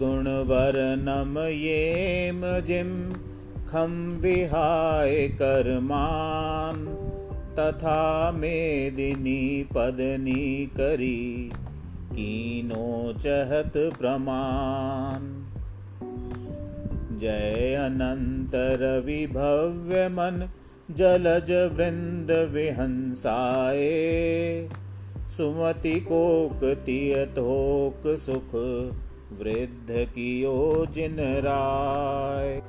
गुणवर्णं येम जिं खं विहाय कर्मान् तथा मेदिनी पदनी करी कीनो चहत प्रमाण जय अनन्तरविभव्यमन जलज वृन्द वृद्ध कियो जिन राय।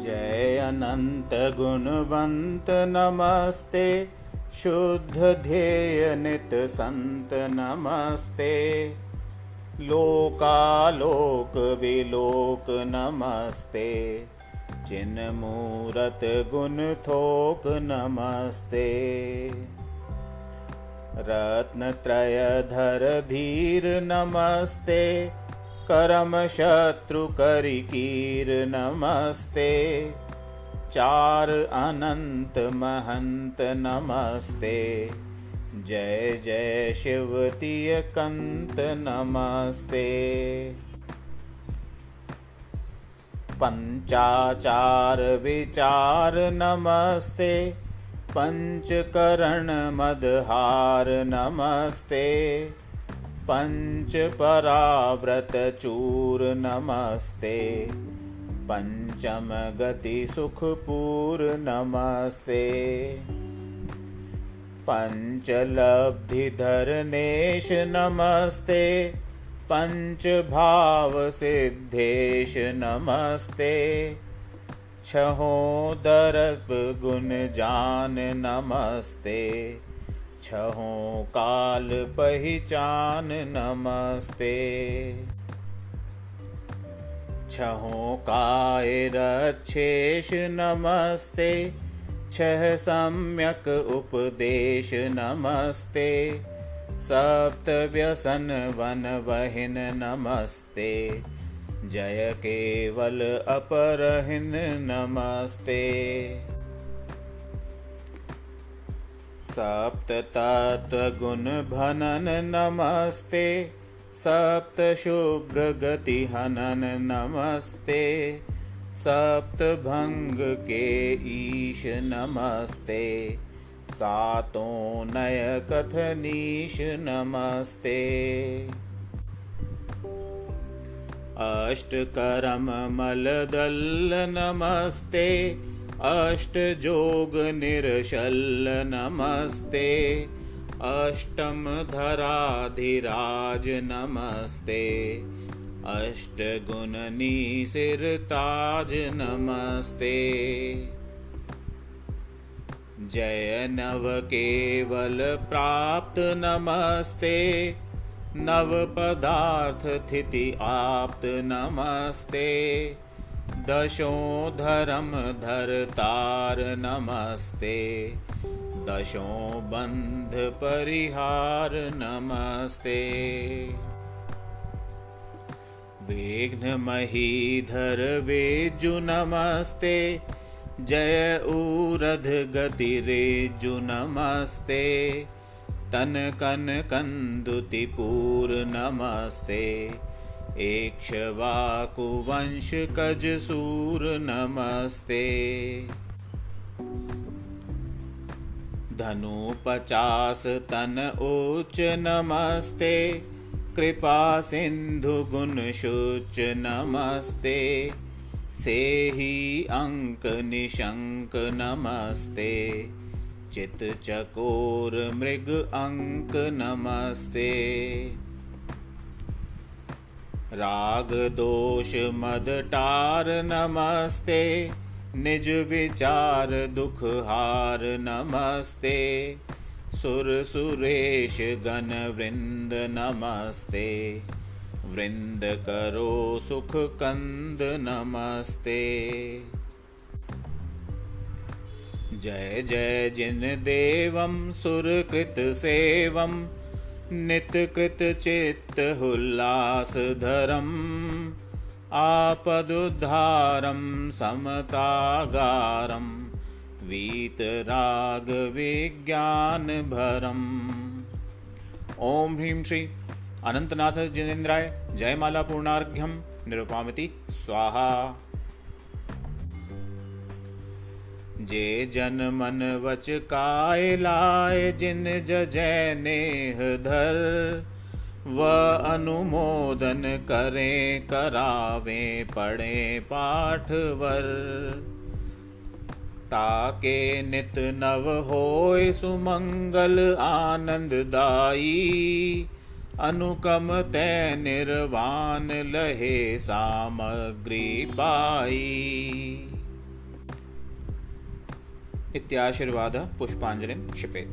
जय अनंत गुणवंत नमस्ते। शुद्ध ध्येय नित संत नमस्ते। लोकालोक विलोक नमस्ते। चिन्मूरत गुण थोक नमस्ते रत्नत्रयधर धीर नमस्ते करम शत्रु करिकीर नमस्ते चार अनंत महंत नमस्ते। जय जय शिवतीयकन्त नमस्ते। पञ्चाचार विचार नमस्ते पञ्चकरणमदहार नमस्ते पञ्चपराव्रतचूर नमस्ते पञ्चमगतिसुखपूर नमस्ते पञ्चलब्धिधरनेश नमस्ते पञ्चभावसिद्धेश नमस्ते नमस्ते छहो काल पहिचान नमस्ते छहो काय रक्षेश नमस्ते छः सम्यक् उपदेश नमस्ते सप्तव्यसनवनवहिन नमस्ते जय केवल अपरहिन नमस्ते। सप्ततत्त्वगुणभनन नमस्ते। सप्तशुभ्रगतिहनन नमस्ते। सप्तभङ्ग के ईश नमस्ते। सातो नय कथनीश नमस्ते। अष्टकरममलदल्ल नमस्ते अष्टजोगनिर्शल्ल नमस्ते अष्टमधराधिराज नमस्ते अष्टगुणनिसिरताज नमस्ते जय प्राप्त नमस्ते नवपदार्थथिति आप्त नमस्ते। दशोधरं धरतार नमस्ते। दशो बन्धपरिहार नमस्ते। विघ्नमहीधर वेजु नमस्ते। जय नमस्ते तनकनकन्दुतिपूर नमस्ते एक्षवाकुवंशकजसूर नमस्ते धनुपचास तन उच्च नमस्ते कृपासिन्धुगुणशुच नमस्ते सेहि अङ्कनिशङ्क नमस्ते चित्चकोरमृग अङ्क नमस्ते। रागदोषमदटार नमस्ते। निजविचार दुःखहार नमस्ते। सुरसुरेश गणवृन्द नमस्ते। वृन्द करो सुखकन्द नमस्ते जय जय जिन देवं सुरकृतसेवं नित्यकृतचित्तहुल्लासधरम् आपदुद्धारं समतागारम् वीतरागविज्ञानभरम् ॐ ह्रीं श्री अनंतनाथ जिनेन्द्राय, जयमाला पूर्णार्घ्यम, निरुपामति, स्वाहा। जे जन मन वच काय लाय, जिन ज जय नेह धर। व अनुमोदन करें, करावे पढ़े पाठवर ताके नित नव होय, सुमंगल आनंददाई अनुकम ते निर्वाण लहे, सामग्री पाई। इत्याशीर्वाद पुष्पांजलि क्षिपे